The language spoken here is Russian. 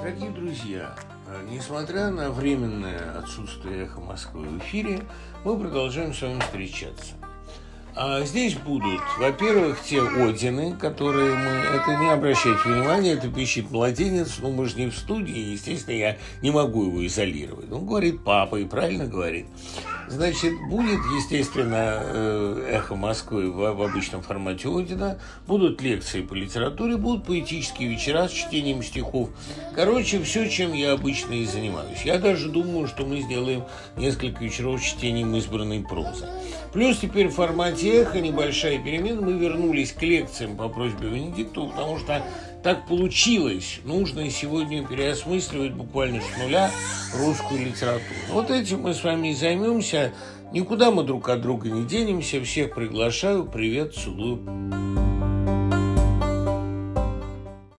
Дорогие друзья, несмотря на временное отсутствие эхо Москвы в эфире, мы продолжаем с вами встречаться. А здесь будут, во-первых, те Одины, которые мы... Это не обращайте внимания, это пищит младенец, но мы же не в студии, естественно, я не могу его изолировать. Он говорит папа и правильно говорит. Значит, будет, естественно, э, эхо Москвы в, в обычном формате Одина, будут лекции по литературе, будут поэтические вечера с чтением стихов. Короче, все, чем я обычно и занимаюсь. Я даже думаю, что мы сделаем несколько вечеров с чтением избранной прозы. Плюс теперь в формате эхо небольшая перемена. Мы вернулись к лекциям по просьбе Венедикту, потому что так получилось. Нужно сегодня переосмысливать буквально с нуля русскую литературу. Вот этим мы с вами и займемся. Никуда мы друг от друга не денемся. Всех приглашаю. Привет, целую.